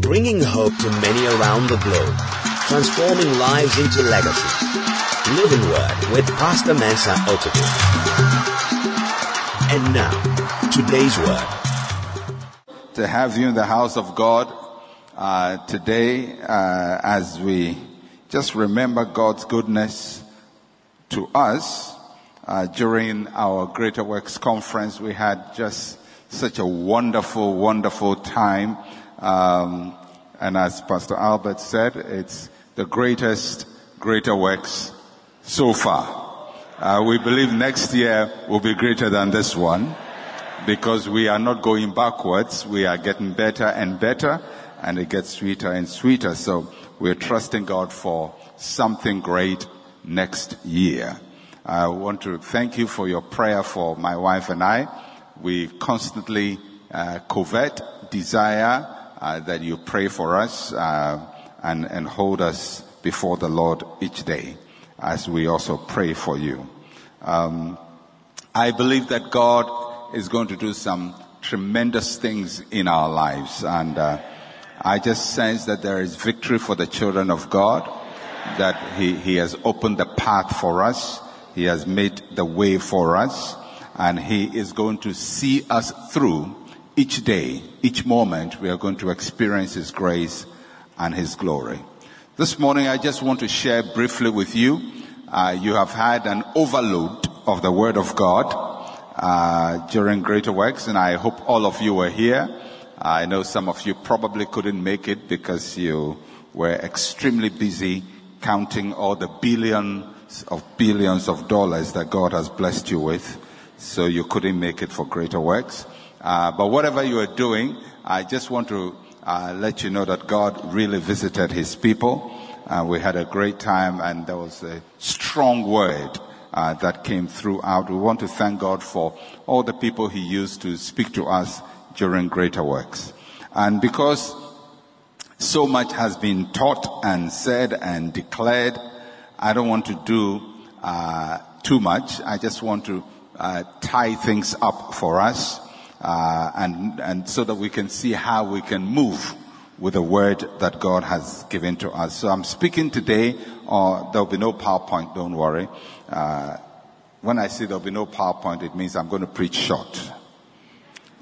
Bringing hope to many around the globe, transforming lives into legacy. Living Word with Pastor Mensa Otabil. And now, today's word. To have you in the house of God uh, today uh, as we just remember God's goodness to us. Uh, during our Greater Works conference, we had just such a wonderful, wonderful time. Um, and as Pastor Albert said, it's the greatest Greater Works so far. Uh, we believe next year will be greater than this one because we are not going backwards. We are getting better and better and it gets sweeter and sweeter. So we're trusting God for something great next year. I want to thank you for your prayer for my wife and I. We constantly uh, covet, desire uh, that you pray for us uh, and, and hold us before the Lord each day as we also pray for you. Um, I believe that God is going to do some tremendous things in our lives and uh, I just sense that there is victory for the children of God, that he, he has opened the path for us, He has made the way for us, and He is going to see us through each day, each moment we are going to experience His grace and His glory. This morning I just want to share briefly with you, uh, you have had an overload of the Word of God uh, during Greater Works, and I hope all of you were here. I know some of you probably couldn't make it because you were extremely busy counting all the billions of billions of dollars that God has blessed you with. So you couldn't make it for greater works. Uh, but whatever you are doing, I just want to uh, let you know that God really visited his people. Uh, we had a great time and there was a strong word uh, that came throughout. We want to thank God for all the people he used to speak to us during greater works. And because so much has been taught and said and declared, I don't want to do uh, too much. I just want to tie things up for us, uh, and and so that we can see how we can move with the word that God has given to us. So I'm speaking today, or there'll be no PowerPoint. Don't worry. Uh, when I say there'll be no PowerPoint, it means I'm going to preach short.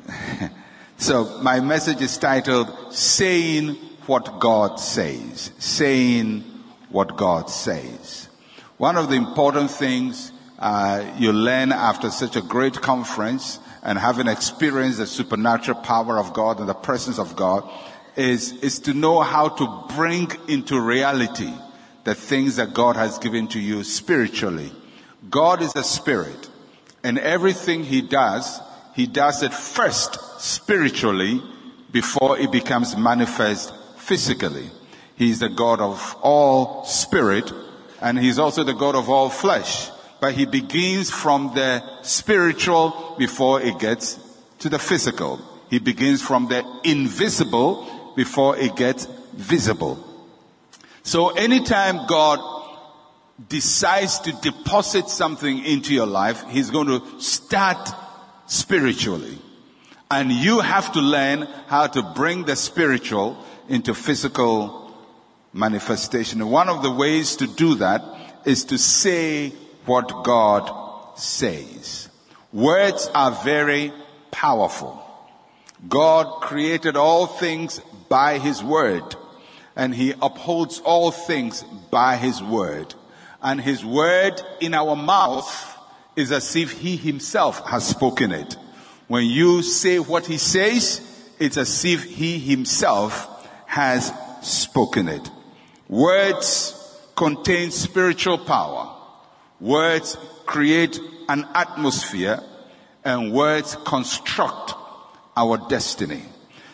so my message is titled Saying What God Says. Saying what God says. One of the important things uh, you learn after such a great conference and having experienced the supernatural power of God and the presence of God is, is to know how to bring into reality the things that God has given to you spiritually. God is a spirit and everything he does he does it first spiritually before it becomes manifest physically. He's the God of all spirit and he's also the God of all flesh. But he begins from the spiritual before it gets to the physical. He begins from the invisible before it gets visible. So anytime God decides to deposit something into your life, he's going to start spiritually. And you have to learn how to bring the spiritual into physical manifestation. And one of the ways to do that is to say what God says. Words are very powerful. God created all things by His word and He upholds all things by His word. And His word in our mouth is as if he himself has spoken it. When you say what he says, it's as if he himself has spoken it. Words contain spiritual power. Words create an atmosphere and words construct our destiny.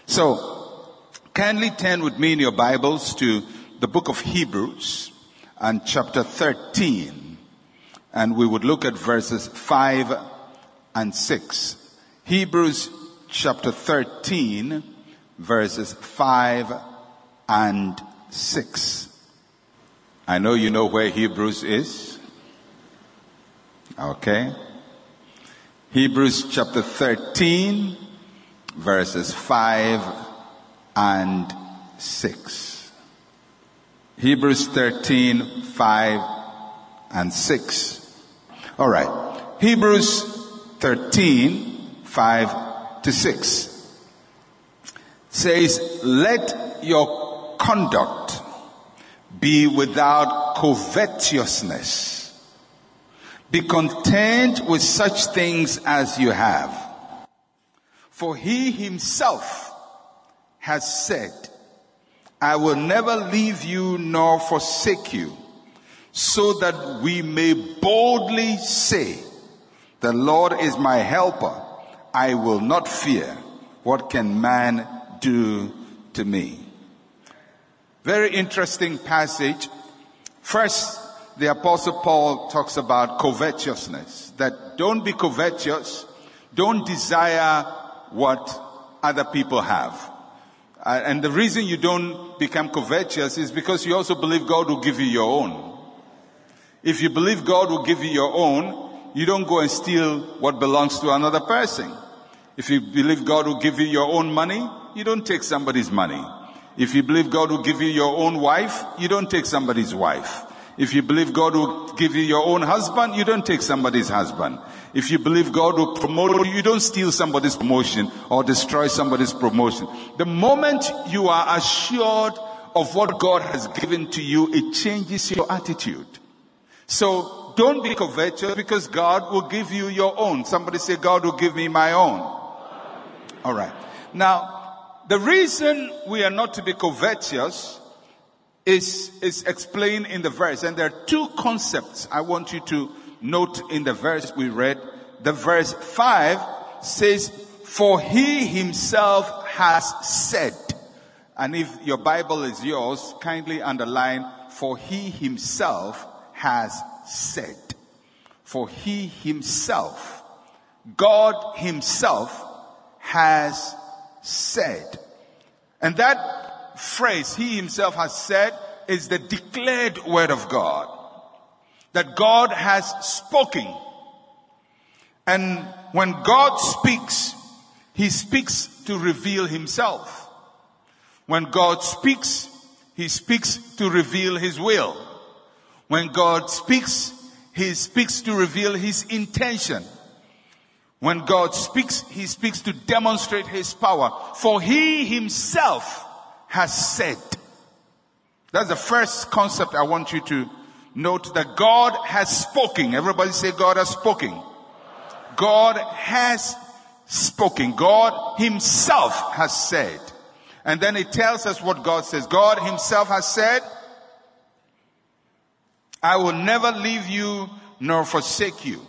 So, kindly turn with me in your Bibles to the book of Hebrews and chapter 13 and we would look at verses 5 and 6. Hebrews chapter 13 verses 5 and 6. I know you know where Hebrews is. Okay. Hebrews chapter 13 verses 5 and 6. Hebrews 13, 5 and 6. All right. Hebrews 13, 5 to 6 says, Let your conduct be without covetousness. Be content with such things as you have. For he himself has said, I will never leave you nor forsake you, so that we may boldly say, The Lord is my helper. I will not fear. What can man do to me? Very interesting passage. First, the apostle Paul talks about covetousness, that don't be covetous, don't desire what other people have. Uh, and the reason you don't become covetous is because you also believe God will give you your own. If you believe God will give you your own, you don't go and steal what belongs to another person. If you believe God will give you your own money, you don't take somebody's money. If you believe God will give you your own wife, you don't take somebody's wife. If you believe God will give you your own husband, you don't take somebody's husband. If you believe God will promote you, you don't steal somebody's promotion or destroy somebody's promotion. The moment you are assured of what God has given to you, it changes your attitude. So don't be covetous because God will give you your own. Somebody say, God will give me my own. All right. Now, the reason we are not to be covetous is, is explained in the verse. And there are two concepts I want you to note in the verse we read. The verse 5 says, For he himself has said. And if your Bible is yours, kindly underline, For he himself has said. For he himself, God himself has said. And that phrase, he himself has said, is the declared word of God. That God has spoken. And when God speaks, he speaks to reveal himself. When God speaks, he speaks to reveal his will. When God speaks, He speaks to reveal His intention. When God speaks, He speaks to demonstrate His power. For He Himself has said. That's the first concept I want you to note that God has spoken. Everybody say God has spoken. God has spoken. God Himself has said. And then it tells us what God says. God Himself has said, I will never leave you nor forsake you.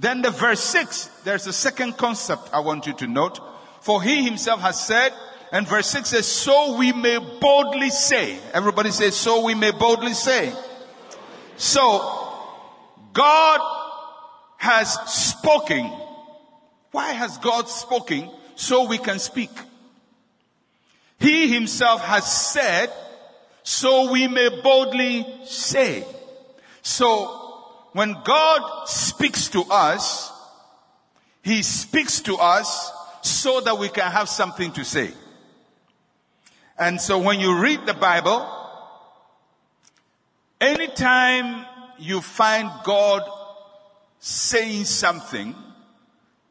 Then the verse six, there's a second concept I want you to note. For he himself has said, and verse six says, so we may boldly say. Everybody says, so we may boldly say. So, God has spoken. Why has God spoken? So we can speak. He himself has said, so we may boldly say. So, when God speaks to us, He speaks to us so that we can have something to say. And so when you read the Bible, anytime you find God saying something,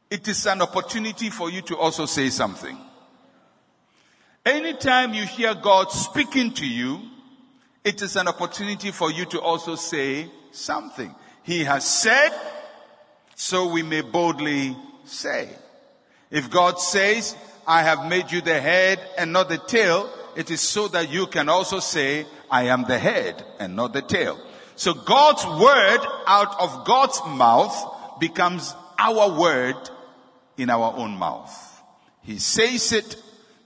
it is an opportunity for you to also say something. Anytime you hear God speaking to you, it is an opportunity for you to also say something. He has said, so we may boldly say. If God says, I have made you the head and not the tail, it is so that you can also say, I am the head and not the tail. So God's word out of God's mouth becomes our word in our own mouth. He says it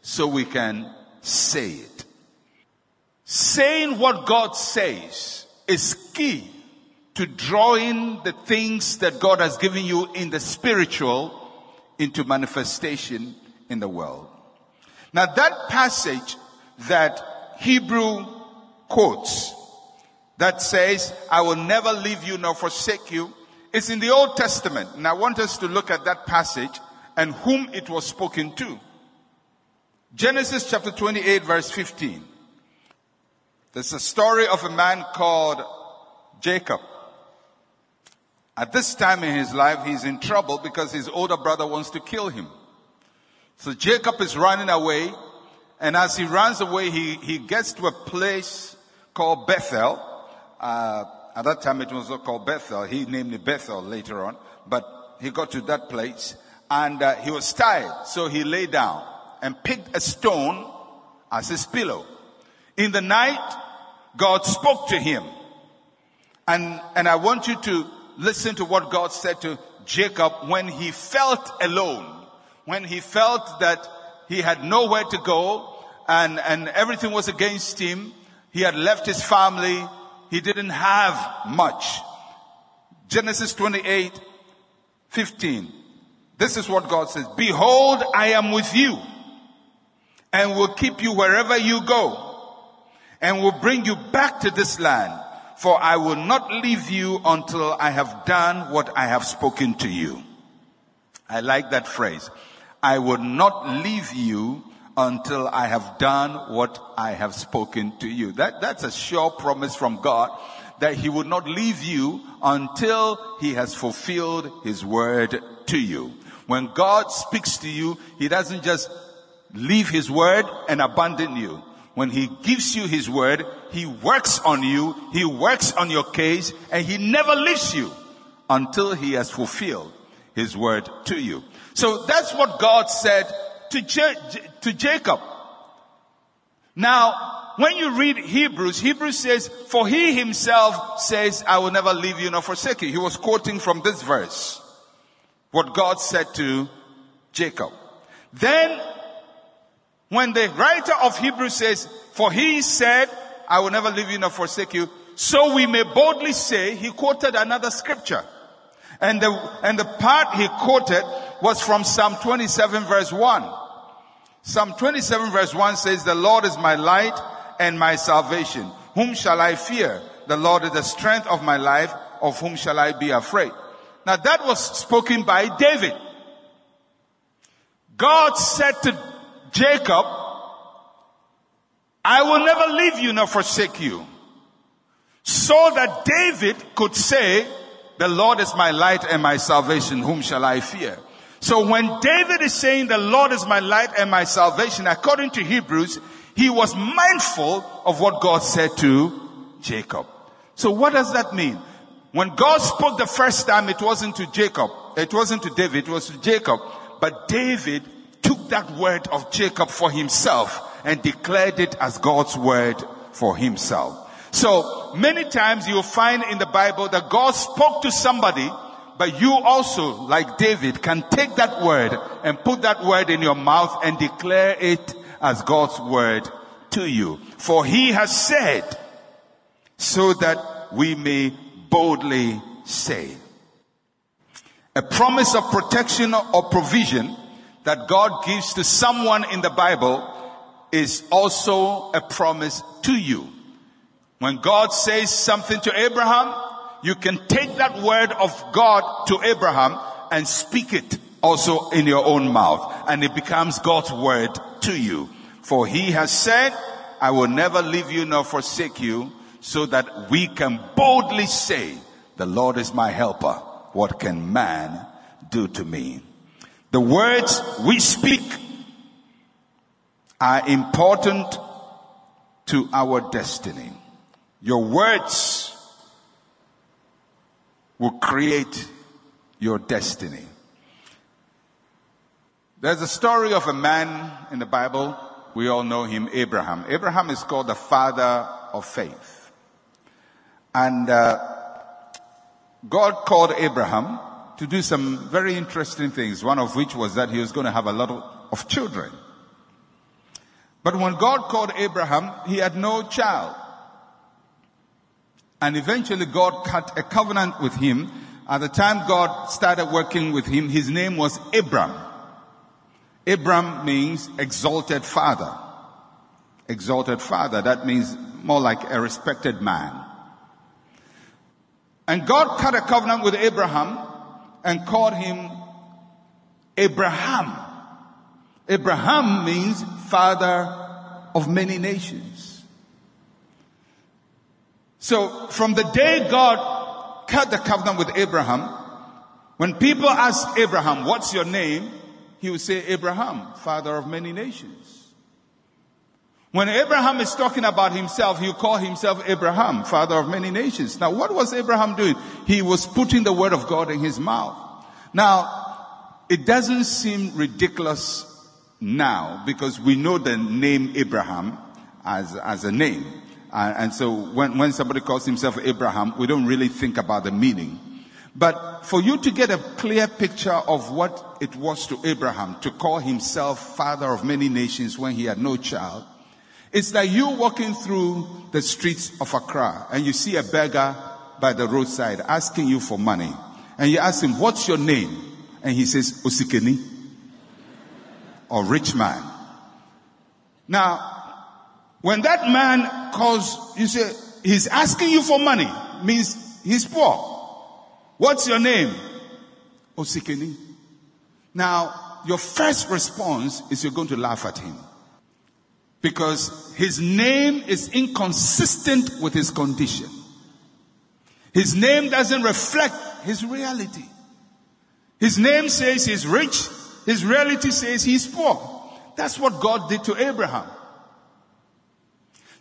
so we can say it. Saying what God says is key to drawing the things that God has given you in the spiritual into manifestation in the world. Now that passage that Hebrew quotes that says, I will never leave you nor forsake you is in the Old Testament. And I want us to look at that passage and whom it was spoken to. Genesis chapter 28 verse 15. There's a story of a man called Jacob. At this time in his life, he's in trouble because his older brother wants to kill him. So Jacob is running away, and as he runs away, he, he gets to a place called Bethel. Uh, at that time, it was called Bethel. He named it Bethel later on, but he got to that place, and uh, he was tired, so he lay down and picked a stone as his pillow. In the night, God spoke to him. And, and I want you to listen to what God said to Jacob when he felt alone, when he felt that he had nowhere to go and, and everything was against him. He had left his family. He didn't have much. Genesis 28, 15. This is what God says. Behold, I am with you and will keep you wherever you go and will bring you back to this land. For I will not leave you until I have done what I have spoken to you. I like that phrase. I will not leave you until I have done what I have spoken to you. That, that's a sure promise from God that he would not leave you until he has fulfilled his word to you. When God speaks to you, he doesn't just leave his word and abandon you when he gives you his word, he works on you, he works on your case, and he never leaves you until he has fulfilled his word to you. So that's what God said to, to Jacob. Now, when you read Hebrews, Hebrews says, for he himself says, I will never leave you nor forsake you. He was quoting from this verse, what God said to Jacob. Then when the writer of Hebrews says, for he said, I will never leave you nor forsake you, so we may boldly say, he quoted another scripture. And the, and the part he quoted was from Psalm 27 verse 1. Psalm 27 verse 1 says, the Lord is my light and my salvation. Whom shall I fear? The Lord is the strength of my life. Of whom shall I be afraid? Now that was spoken by David. God said to Jacob, I will never leave you nor forsake you. So that David could say, the Lord is my light and my salvation. Whom shall I fear? So when David is saying the Lord is my light and my salvation, according to Hebrews, he was mindful of what God said to Jacob. So what does that mean? When God spoke the first time, it wasn't to Jacob. It wasn't to David, it was to Jacob. But David took that word of Jacob for himself and declared it as God's word for himself. So many times you'll find in the Bible that God spoke to somebody, but you also, like David, can take that word and put that word in your mouth and declare it as God's word to you. For he has said, so that we may boldly say. A promise of protection or provision that God gives to someone in the Bible is also a promise to you. When God says something to Abraham, you can take that word of God to Abraham and speak it also in your own mouth and it becomes God's word to you. For he has said, I will never leave you nor forsake you so that we can boldly say, the Lord is my helper. What can man do to me? The words we speak are important to our destiny. Your words will create your destiny. There's a story of a man in the Bible. We all know him, Abraham. Abraham is called the father of faith. And uh, God called Abraham to do some very interesting things, one of which was that he was going to have a lot of, of children. But when God called Abraham, he had no child. And eventually God cut a covenant with him. At the time God started working with him, his name was Abram. Abram means exalted father. Exalted father. That means more like a respected man. And God cut a covenant with Abraham and called him Abraham. Abraham means father of many nations. So from the day God cut the covenant with Abraham, when people ask Abraham, what's your name? He would say, Abraham, father of many nations. When Abraham is talking about himself, he'll call himself Abraham, father of many nations. Now, what was Abraham doing? He was putting the word of God in his mouth. Now, it doesn't seem ridiculous now because we know the name Abraham as, as a name. Uh, and so when, when somebody calls himself Abraham, we don't really think about the meaning. But for you to get a clear picture of what it was to Abraham to call himself father of many nations when he had no child, it's like you walking through the streets of Accra and you see a beggar by the roadside asking you for money. And you ask him, what's your name? And he says, Osikeni. Or rich man. Now, when that man calls, you say, he's asking you for money, means he's poor. What's your name? Osikeni. Now, your first response is you're going to laugh at him. Because his name is inconsistent with his condition. His name doesn't reflect his reality. His name says he's rich. His reality says he's poor. That's what God did to Abraham.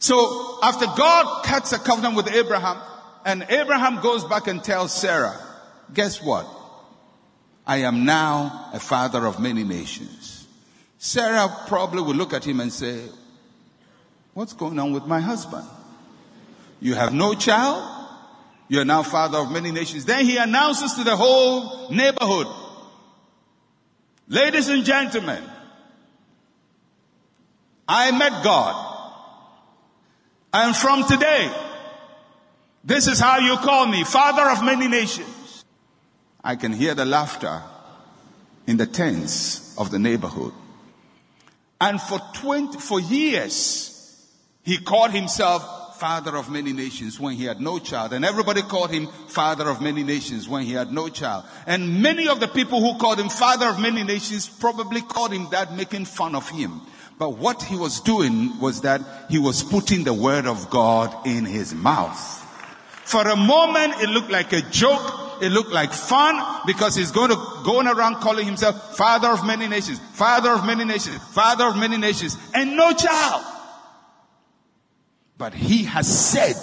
So after God cuts a covenant with Abraham and Abraham goes back and tells Sarah, guess what? I am now a father of many nations. Sarah probably will look at him and say, What's going on with my husband? You have no child. You are now father of many nations. Then he announces to the whole neighborhood, ladies and gentlemen, I met God. And from today, this is how you call me, father of many nations. I can hear the laughter in the tents of the neighborhood. And for 20, for years, he called himself father of many nations when he had no child. And everybody called him father of many nations when he had no child. And many of the people who called him father of many nations probably called him that making fun of him. But what he was doing was that he was putting the word of God in his mouth. For a moment, it looked like a joke. It looked like fun because he's going to going around calling himself father of many nations, father of many nations, father of many nations, and no child. But he has said,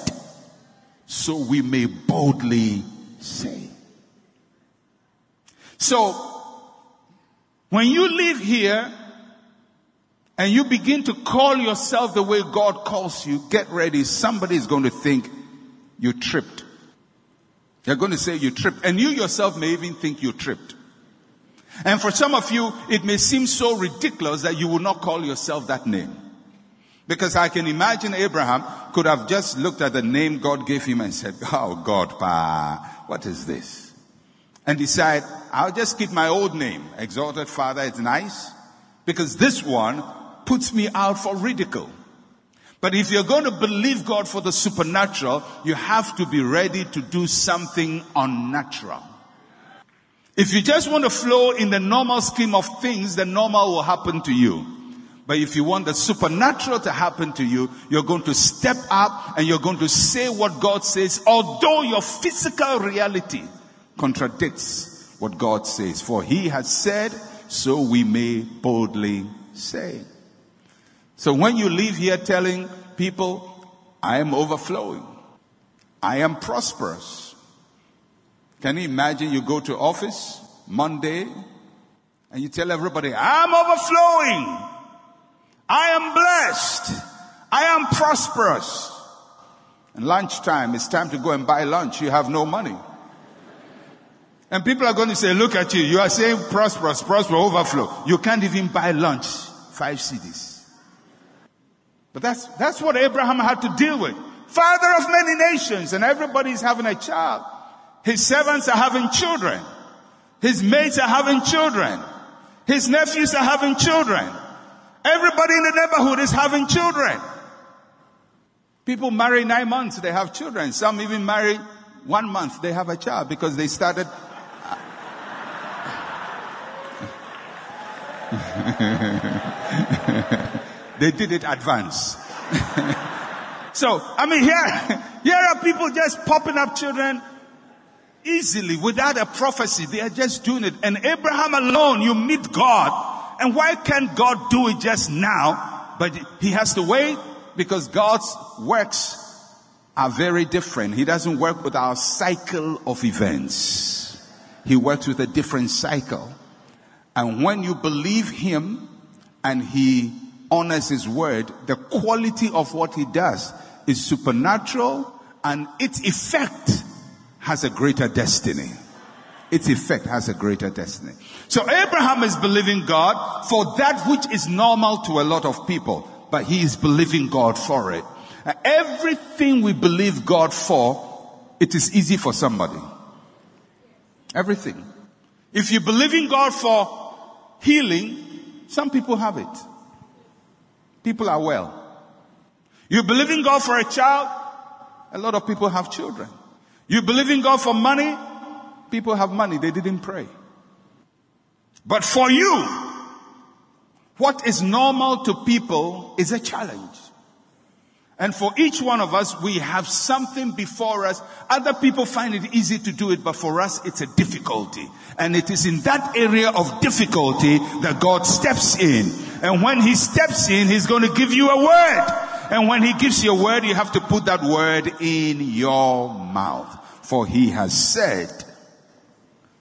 so we may boldly say. So, when you live here and you begin to call yourself the way God calls you, get ready. Somebody is going to think you tripped. They're going to say you tripped. And you yourself may even think you tripped. And for some of you, it may seem so ridiculous that you will not call yourself that name. Because I can imagine Abraham could have just looked at the name God gave him and said, Oh God, pa, what is this? And decide, I'll just keep my old name, exalted father, it's nice. Because this one puts me out for ridicule. But if you're going to believe God for the supernatural, you have to be ready to do something unnatural. If you just want to flow in the normal scheme of things, the normal will happen to you. But if you want the supernatural to happen to you, you're going to step up and you're going to say what God says, although your physical reality contradicts what God says. For he has said, so we may boldly say. So when you leave here telling people, I am overflowing, I am prosperous. Can you imagine you go to office Monday and you tell everybody, I'm overflowing. I am blessed. I am prosperous. And lunchtime, it's time to go and buy lunch. You have no money. And people are going to say, look at you. You are saying prosperous, prosperous, overflow. You can't even buy lunch. Five cedis. But that's, that's what Abraham had to deal with. Father of many nations and everybody's having a child. His servants are having children. His mates are having children. His nephews are having children. Everybody in the neighborhood is having children. People marry nine months, they have children. Some even marry one month, they have a child because they started. they did it advance. so, I mean, here, here are people just popping up children easily without a prophecy. They are just doing it. And Abraham alone, you meet God. And why can't God do it just now? But he has to wait because God's works are very different. He doesn't work with our cycle of events. He works with a different cycle. And when you believe him and he honors his word, the quality of what he does is supernatural and its effect has a greater destiny. Its effect has a greater destiny. So Abraham is believing God for that which is normal to a lot of people, but he is believing God for it. Uh, everything we believe God for, it is easy for somebody. Everything. If you believe in God for healing, some people have it. People are well. You believe in God for a child, a lot of people have children. You believe in God for money, people have money, they didn't pray. But for you, what is normal to people is a challenge. And for each one of us, we have something before us. Other people find it easy to do it, but for us, it's a difficulty. And it is in that area of difficulty that God steps in. And when He steps in, He's going to give you a word. And when He gives you a word, you have to put that word in your mouth. For He has said,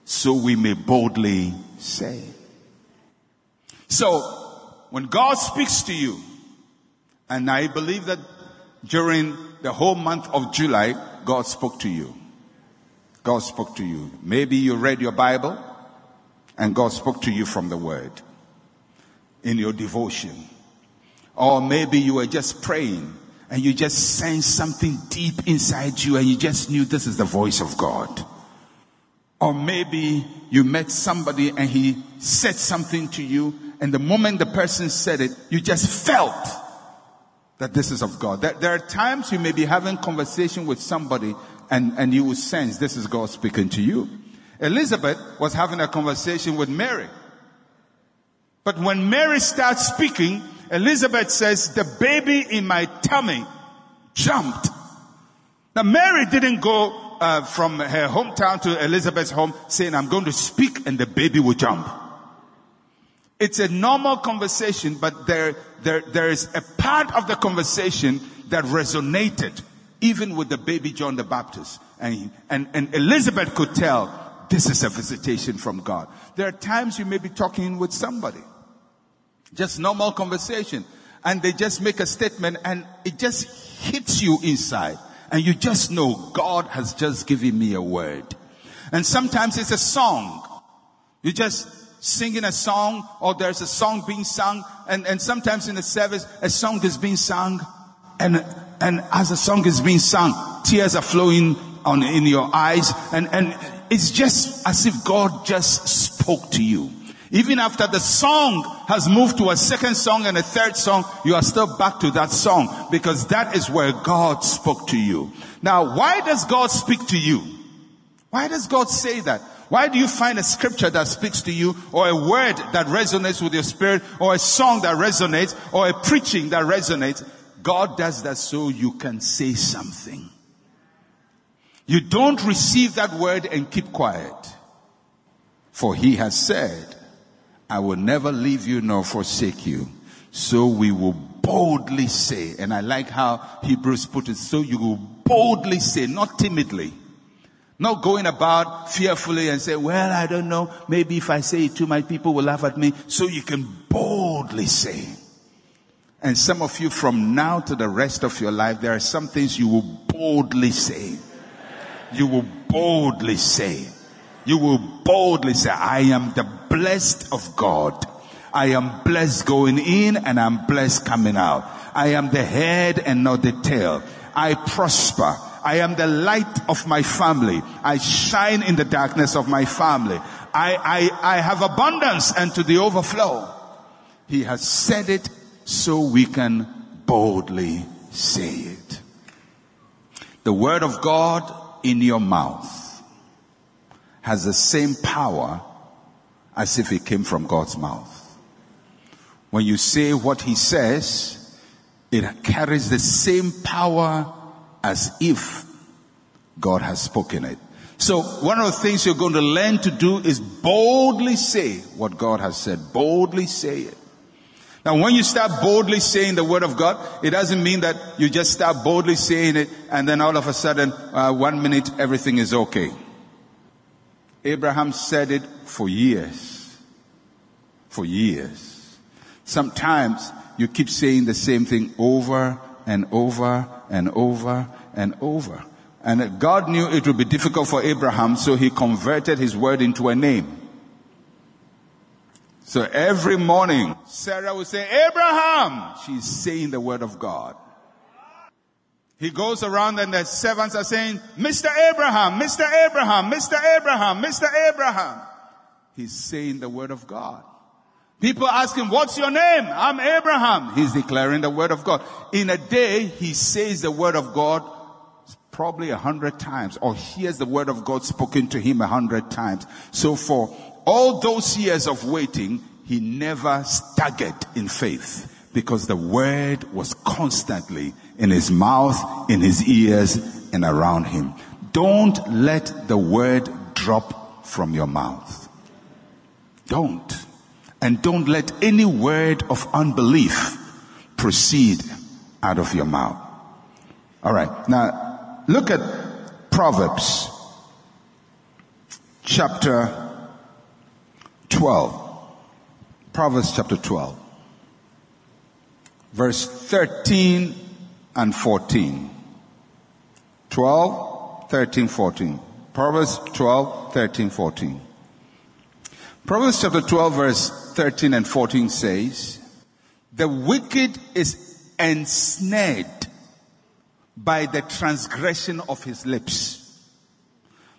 so we may boldly say. So, when God speaks to you, and I believe that during the whole month of July, God spoke to you. God spoke to you. Maybe you read your Bible and God spoke to you from the Word in your devotion. Or maybe you were just praying and you just sensed something deep inside you and you just knew this is the voice of God. Or maybe you met somebody and he said something to you and the moment the person said it, you just felt that this is of God. There, there are times you may be having conversation with somebody and, and you will sense this is God speaking to you. Elizabeth was having a conversation with Mary. But when Mary starts speaking, Elizabeth says, the baby in my tummy jumped. Now Mary didn't go uh, from her hometown to Elizabeth's home saying, I'm going to speak and the baby will jump. It's a normal conversation, but there, there, there is a part of the conversation that resonated even with the baby John the Baptist. And, and, and Elizabeth could tell this is a visitation from God. There are times you may be talking with somebody, just normal conversation, and they just make a statement and it just hits you inside. And you just know God has just given me a word. And sometimes it's a song. You just singing a song or there's a song being sung and, and sometimes in the service a song is being sung and, and as the song is being sung, tears are flowing on, in your eyes and, and it's just as if God just spoke to you. Even after the song has moved to a second song and a third song, you are still back to that song because that is where God spoke to you. Now, why does God speak to you? Why does God say that? Why do you find a scripture that speaks to you or a word that resonates with your spirit or a song that resonates or a preaching that resonates? God does that so you can say something. You don't receive that word and keep quiet. For he has said, I will never leave you nor forsake you. So we will boldly say, and I like how Hebrews put it, so you will boldly say, not timidly not going about fearfully and say, well, I don't know. Maybe if I say it to my people will laugh at me. So you can boldly say. And some of you from now to the rest of your life, there are some things you will boldly say. You will boldly say. You will boldly say, I am the blessed of God. I am blessed going in and I'm blessed coming out. I am the head and not the tail. I prosper. I am the light of my family. I shine in the darkness of my family. I, I, I have abundance and to the overflow. He has said it so we can boldly say it. The word of God in your mouth has the same power as if it came from God's mouth. When you say what he says, it carries the same power as if God has spoken it. So one of the things you're going to learn to do is boldly say what God has said. Boldly say it. Now when you start boldly saying the word of God, it doesn't mean that you just start boldly saying it and then all of a sudden, uh, one minute everything is okay. Abraham said it for years. For years. Sometimes you keep saying the same thing over and over and over and over. And God knew it would be difficult for Abraham, so he converted his word into a name. So every morning, Sarah would say, Abraham! She's saying the word of God. He goes around and the servants are saying, Mr. Abraham, Mr. Abraham, Mr. Abraham, Mr. Abraham. He's saying the word of God. People ask him, what's your name? I'm Abraham. He's declaring the word of God. In a day, he says the word of God probably a hundred times or hears the word of God spoken to him a hundred times. So for all those years of waiting, he never staggered in faith because the word was constantly in his mouth, in his ears, and around him. Don't let the word drop from your mouth. Don't. And don't let any word of unbelief proceed out of your mouth. All right. Now, Look at Proverbs chapter 12. Proverbs chapter 12. Verse 13 and 14. 12, 13, 14. Proverbs 12, 13, 14. Proverbs chapter 12 verse 13 and 14 says, the wicked is ensnared by the transgression of his lips.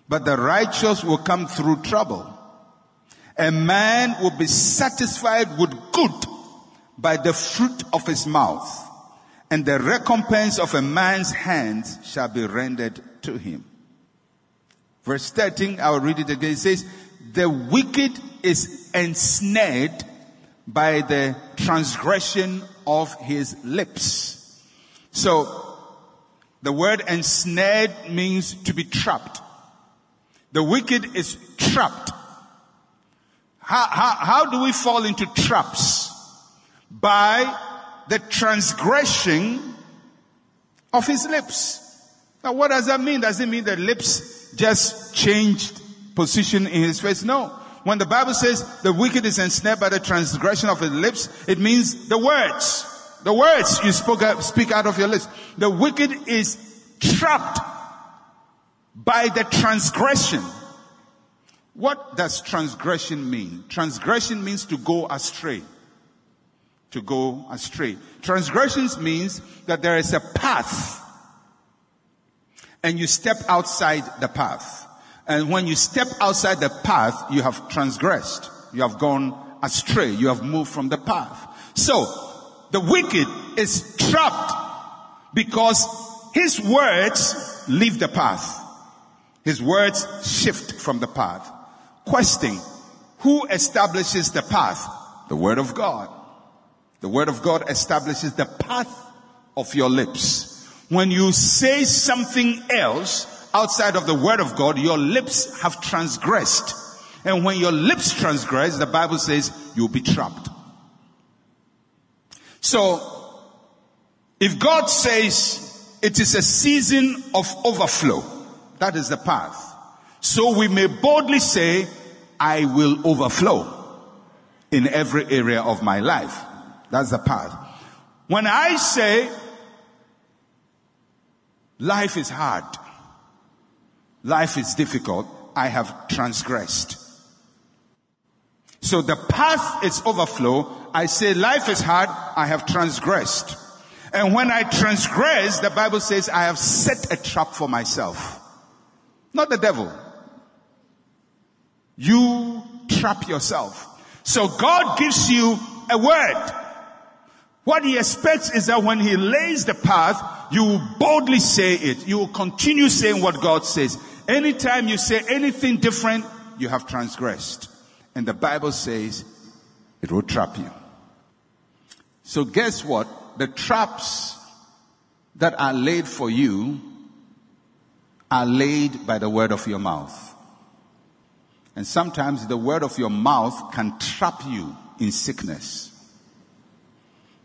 But the righteous will come through trouble. A man will be satisfied with good by the fruit of his mouth, and the recompense of a man's hands shall be rendered to him. Verse 13, I will read it again. It says, the wicked is ensnared by the transgression of his lips. So the word ensnared means to be trapped. The wicked is trapped. How, how, how do we fall into traps? By the transgression of his lips. Now what does that mean? Does it mean that lips just changed position in his face? No. When the Bible says the wicked is ensnared by the transgression of his lips, it means the words. The words you spoke speak out of your lips. The wicked is trapped by the transgression. What does transgression mean? Transgression means to go astray. To go astray. Transgressions means that there is a path and you step outside the path. And when you step outside the path, you have transgressed. You have gone astray. You have moved from the path. So, the wicked is trapped because his words leave the path. His words shift from the path. Question, who establishes the path? The word of God. The word of God establishes the path of your lips. When you say something else outside of the word of God, your lips have transgressed. And when your lips transgress, the Bible says you'll be trapped. So, if God says it is a season of overflow, that is the path. So we may boldly say, I will overflow in every area of my life. That's the path. When I say, life is hard, life is difficult, I have transgressed. So the path is overflow. I say life is hard. I have transgressed. And when I transgress, the Bible says I have set a trap for myself. Not the devil. You trap yourself. So God gives you a word. What he expects is that when he lays the path, you will boldly say it. You will continue saying what God says. Anytime you say anything different, you have transgressed. And the Bible says it will trap you. So guess what? The traps that are laid for you are laid by the word of your mouth. And sometimes the word of your mouth can trap you in sickness.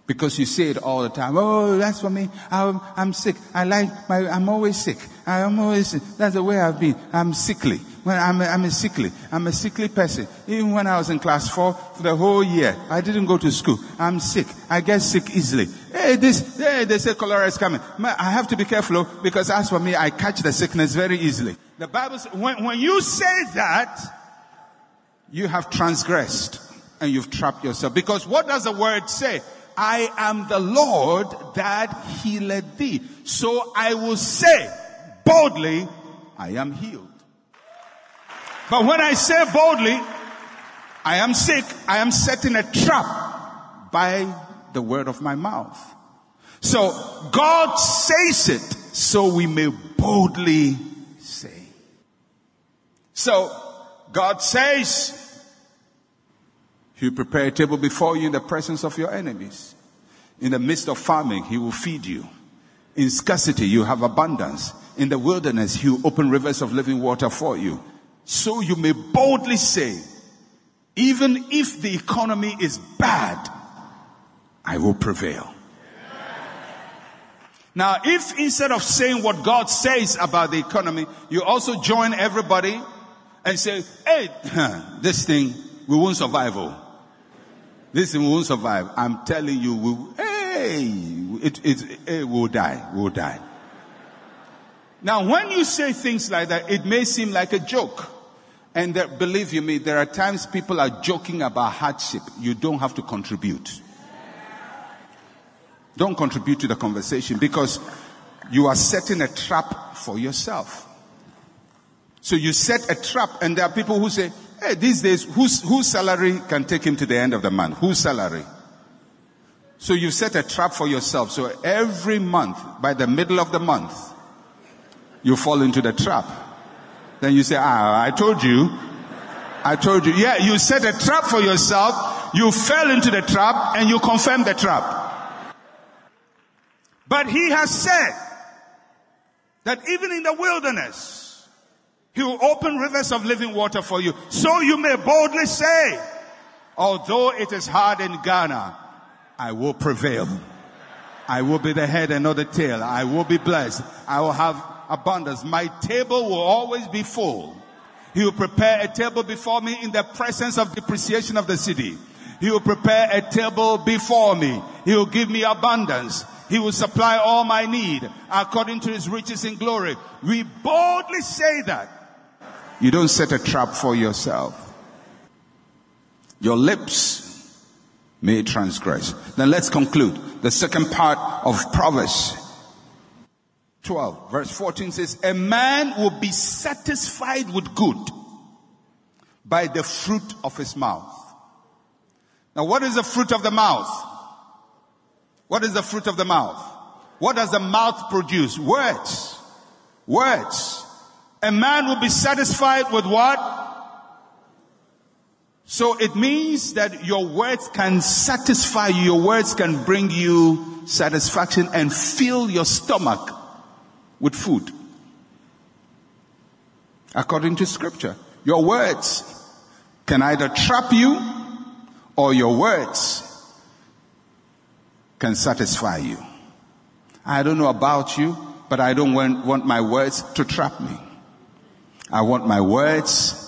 Because you say it all the time. Oh, that's for me. I'm, I'm sick. I like my, I'm always sick. I'm always sick. That's the way I've been. I'm sickly. When I'm a, I'm a sickly. I'm a sickly person. Even when I was in class four for the whole year, I didn't go to school. I'm sick. I get sick easily. Hey, this, hey, they say cholera is coming. I have to be careful oh, because as for me, I catch the sickness very easily. The Bible says, when, when you say that, you have transgressed and you've trapped yourself. Because what does the word say? I am the Lord that healed thee. So I will say boldly, I am healed. But when I say boldly, I am sick, I am setting a trap by the word of my mouth. So God says it so we may boldly say. So God says, He'll prepare a table before you in the presence of your enemies. In the midst of famine, He will feed you. In scarcity, you have abundance. In the wilderness, He will open rivers of living water for you. So you may boldly say, even if the economy is bad, I will prevail. Now, if instead of saying what God says about the economy, you also join everybody and say, hey, this thing, we won't survive. Oh. This won't survive. I'm telling you, we, hey, it, it, it will die. We'll die. Now, when you say things like that, it may seem like a joke. And believe you me, there are times people are joking about hardship. You don't have to contribute. Don't contribute to the conversation because you are setting a trap for yourself. So you set a trap and there are people who say, hey, these days, whose, whose salary can take him to the end of the month? Whose salary? So you set a trap for yourself. So every month, by the middle of the month, you fall into the trap. Then you say, ah, I told you. I told you. Yeah, you set a trap for yourself. You fell into the trap and you confirm the trap. But he has said that even in the wilderness, he will open rivers of living water for you. So you may boldly say, although it is hard in Ghana, I will prevail. I will be the head and not the tail. I will be blessed. I will have abundance. My table will always be full. He will prepare a table before me in the presence of depreciation of the cedi. He will prepare a table before me. He will give me abundance. He will supply all my need according to his riches in glory. We boldly say that. You don't set a trap for yourself. Your lips may transgress. Then let's conclude. The second part of Proverbs 12 verse 14 says, a man will be satisfied with good by the fruit of his mouth. Now what is the fruit of the mouth? What is the fruit of the mouth? What does the mouth produce? Words. Words. A man will be satisfied with what? So it means that your words can satisfy you. Your words can bring you satisfaction and fill your stomach with food. According to scripture, your words can either trap you or your words can satisfy you. I don't know about you, but I don't want, want my words to trap me. I want my words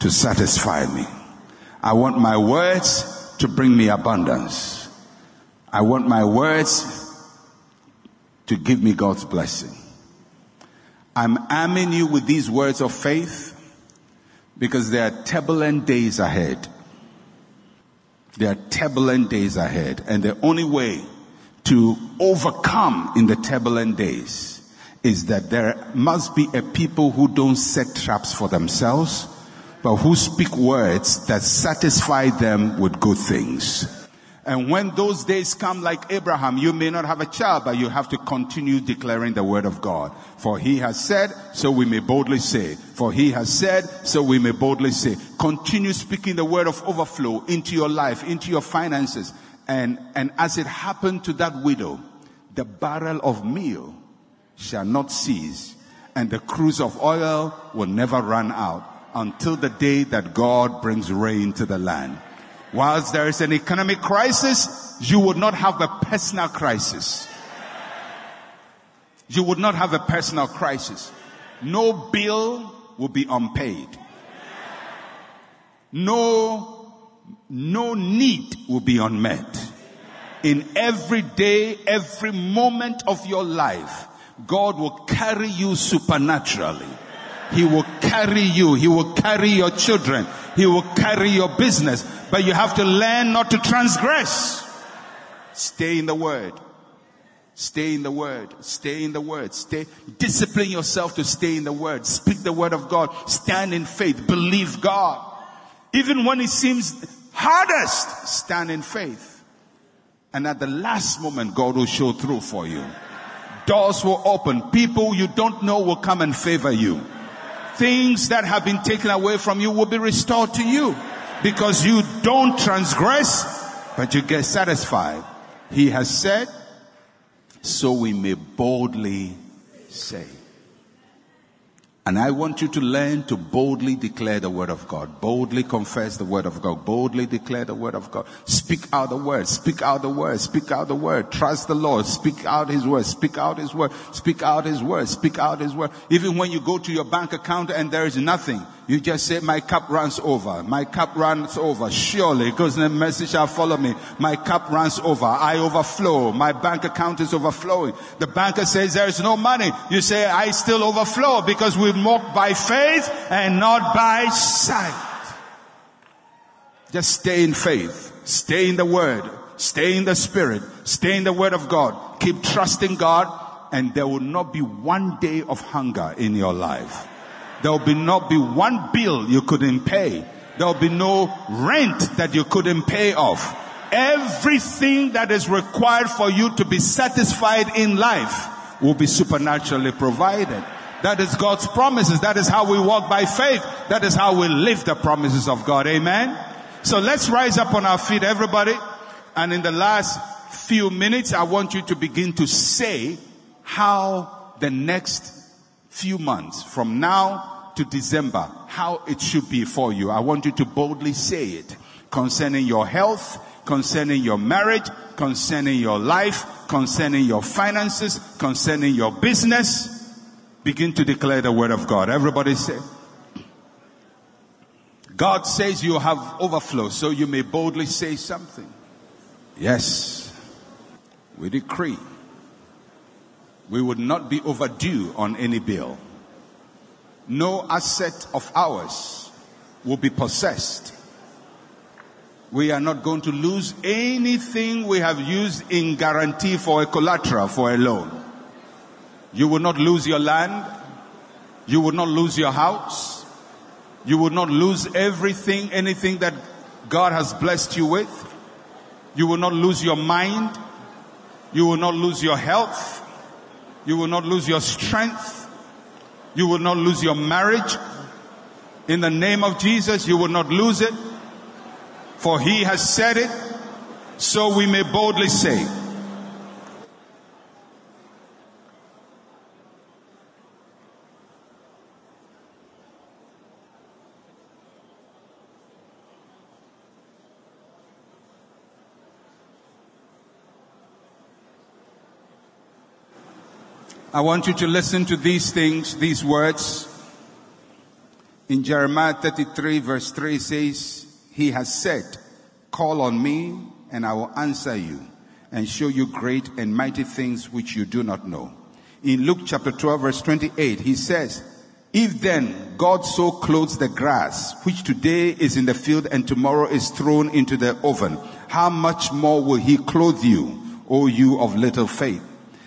to satisfy me. I want my words to bring me abundance. I want my words to give me God's blessing. I'm arming you with these words of faith because there are turbulent days ahead. There are turbulent days ahead. And the only way to overcome in the turbulent days is that there must be a people who don't set traps for themselves but who speak words that satisfy them with good things. And when those days come like Abraham, you may not have a child, but you have to continue declaring the word of God. For he has said, so we may boldly say. For he has said, so we may boldly say. Continue speaking the word of overflow into your life, into your finances. And, and as it happened to that widow, the barrel of meal shall not cease and the cruse of oil will never run out until the day that God brings rain to the land. Whilst there is an economic crisis, you would not have a personal crisis. You would not have a personal crisis. No bill will be unpaid. No, no need will be unmet. In every day, every moment of your life, God will carry you supernaturally. He will carry you. He will carry your children. He will carry your business. But you have to learn not to transgress. Stay in the word. Stay in the word. Stay in the word. Stay, discipline yourself to stay in the word. Speak the word of God. Stand in faith. Believe God. Even when it seems hardest, stand in faith. And at the last moment, God will show through for you. Doors will open. People you don't know will come and favor you. Things that have been taken away from you will be restored to you because you don't transgress, but you get satisfied. He has said, so we may boldly say. And I want you to learn to boldly declare the word of God, boldly confess the word of God, boldly declare the word of God. Speak out the word, speak out the word, speak out the word. Trust the Lord, speak out his word, speak out his word, speak out his word, speak out his word. Even when you go to your bank account and there is nothing, you just say, my cup runs over. My cup runs over. Surely, because the message shall follow me. My cup runs over. I overflow. My bank account is overflowing. The banker says there is no money. You say, I still overflow because we walk by faith and not by sight. Just stay in faith. Stay in the word. Stay in the spirit. Stay in the word of God. Keep trusting God and there will not be one day of hunger in your life. There will be not be one bill you couldn't pay. There will be no rent that you couldn't pay off. Everything that is required for you to be satisfied in life will be supernaturally provided. That is God's promises. That is how we walk by faith. That is how we live the promises of God. Amen. So let's rise up on our feet, everybody. And in the last few minutes, I want you to begin to say how the next few months from now to December, how it should be for you. I want you to boldly say it concerning your health, concerning your marriage, concerning your life, concerning your finances, concerning your business. Begin to declare the word of God. Everybody say, God says you have overflow, so you may boldly say something. Yes, we decree we would not be overdue on any bill no asset of ours will be possessed. We are not going to lose anything we have used in guarantee for a collateral for a loan. You will not lose your land. You will not lose your house. You will not lose everything, anything that God has blessed you with. You will not lose your mind. You will not lose your health. You will not lose your strength. You will not lose your marriage. In the name of Jesus, you will not lose it. For he has said it, so we may boldly say, I want you to listen to these things, these words. In Jeremiah 33 verse 3 says, He has said, call on me and I will answer you and show you great and mighty things which you do not know. In Luke chapter 12 verse 28, he says, if then God so clothes the grass, which today is in the field and tomorrow is thrown into the oven, how much more will he clothe you, O you of little faith?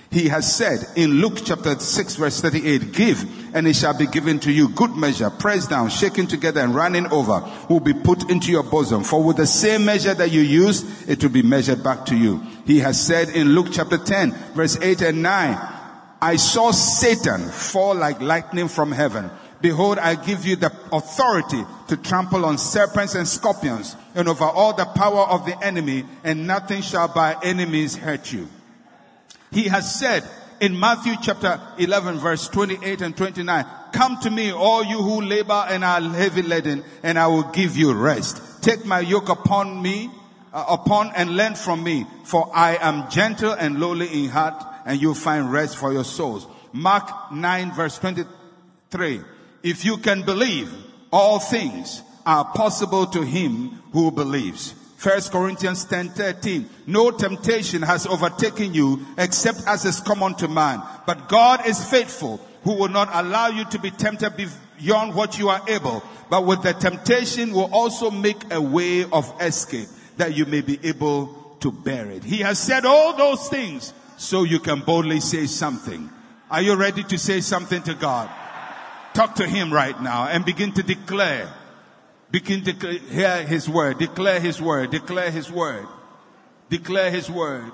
He has said in Luke chapter 6 verse 38, give and it shall be given to you good measure, pressed down, shaken together and running over will be put into your bosom. For with the same measure that you use, it will be measured back to you. He has said in Luke chapter 10 verse 8 and 9, I saw Satan fall like lightning from heaven. Behold, I give you the authority to trample on serpents and scorpions and over all the power of the enemy, and nothing shall by any means hurt you. He has said in Matthew chapter 11 verse 28 and 29, come to me all you who labor and are heavy laden and I will give you rest. Take my yoke upon me, uh, upon and learn from me, for I am gentle and lowly in heart and you'll find rest for your souls. Mark 9 verse 23. If you can believe, all things are possible to him who believes. First Corinthians 10 13. No temptation has overtaken you except as is common to man. But God is faithful, who will not allow you to be tempted beyond what you are able, but with the temptation will also make a way of escape that you may be able to bear it. He has said all those things so you can boldly say something. Are you ready to say something to God? Talk to Him right now and begin to declare Begin to hear his word. Declare his word. Declare his word. Declare his word.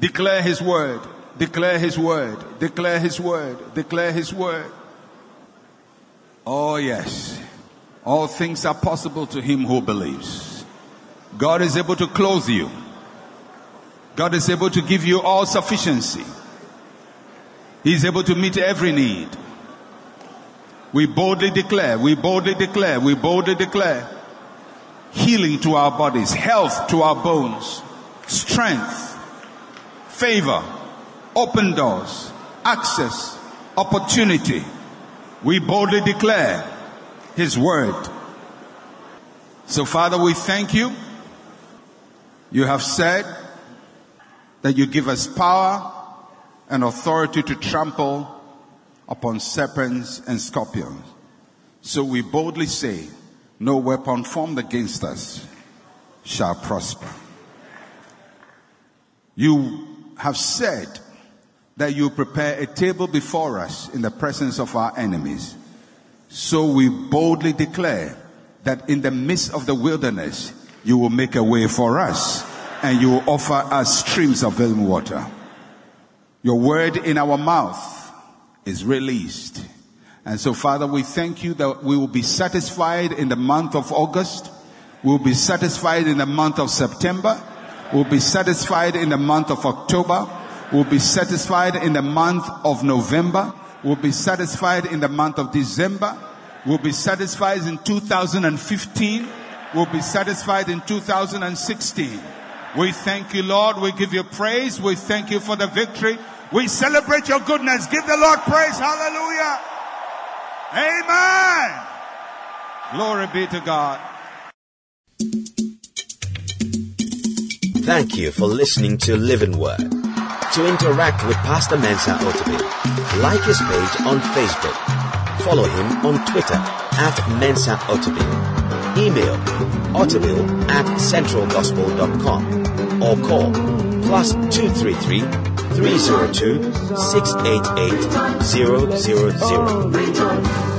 Declare his word. Declare his word. Declare his word. Declare his word. Oh, yes. All things are possible to him who believes. God is able to clothe you. God is able to give you all sufficiency. He's able to meet every need. We boldly declare, we boldly declare, we boldly declare healing to our bodies, health to our bones, strength, favor, open doors, access, opportunity. We boldly declare His word. So Father, we thank you. You have said that you give us power and authority to trample upon serpents and scorpions. So we boldly say, no weapon formed against us shall prosper. You have said that you prepare a table before us in the presence of our enemies. So we boldly declare that in the midst of the wilderness, you will make a way for us and you will offer us streams of living water. Your word in our mouth is released. And so, Father, we thank you that we will be satisfied in the month of August. We'll be satisfied in the month of September. We'll be satisfied in the month of October. We'll be satisfied in the month of November. We'll be satisfied in the month of December. We'll be satisfied in 2015. We'll be satisfied in 2016. We thank you, Lord. We give you praise. We thank you for the victory. We celebrate your goodness. Give the Lord praise. Hallelujah. Amen. Glory be to God. Thank you for listening to Living Word. To interact with Pastor Mensa Otabil, like his page on Facebook. Follow him on Twitter at Mensa Otabil. Email otabil at centralgospel.com or call plus 233 302 688 000.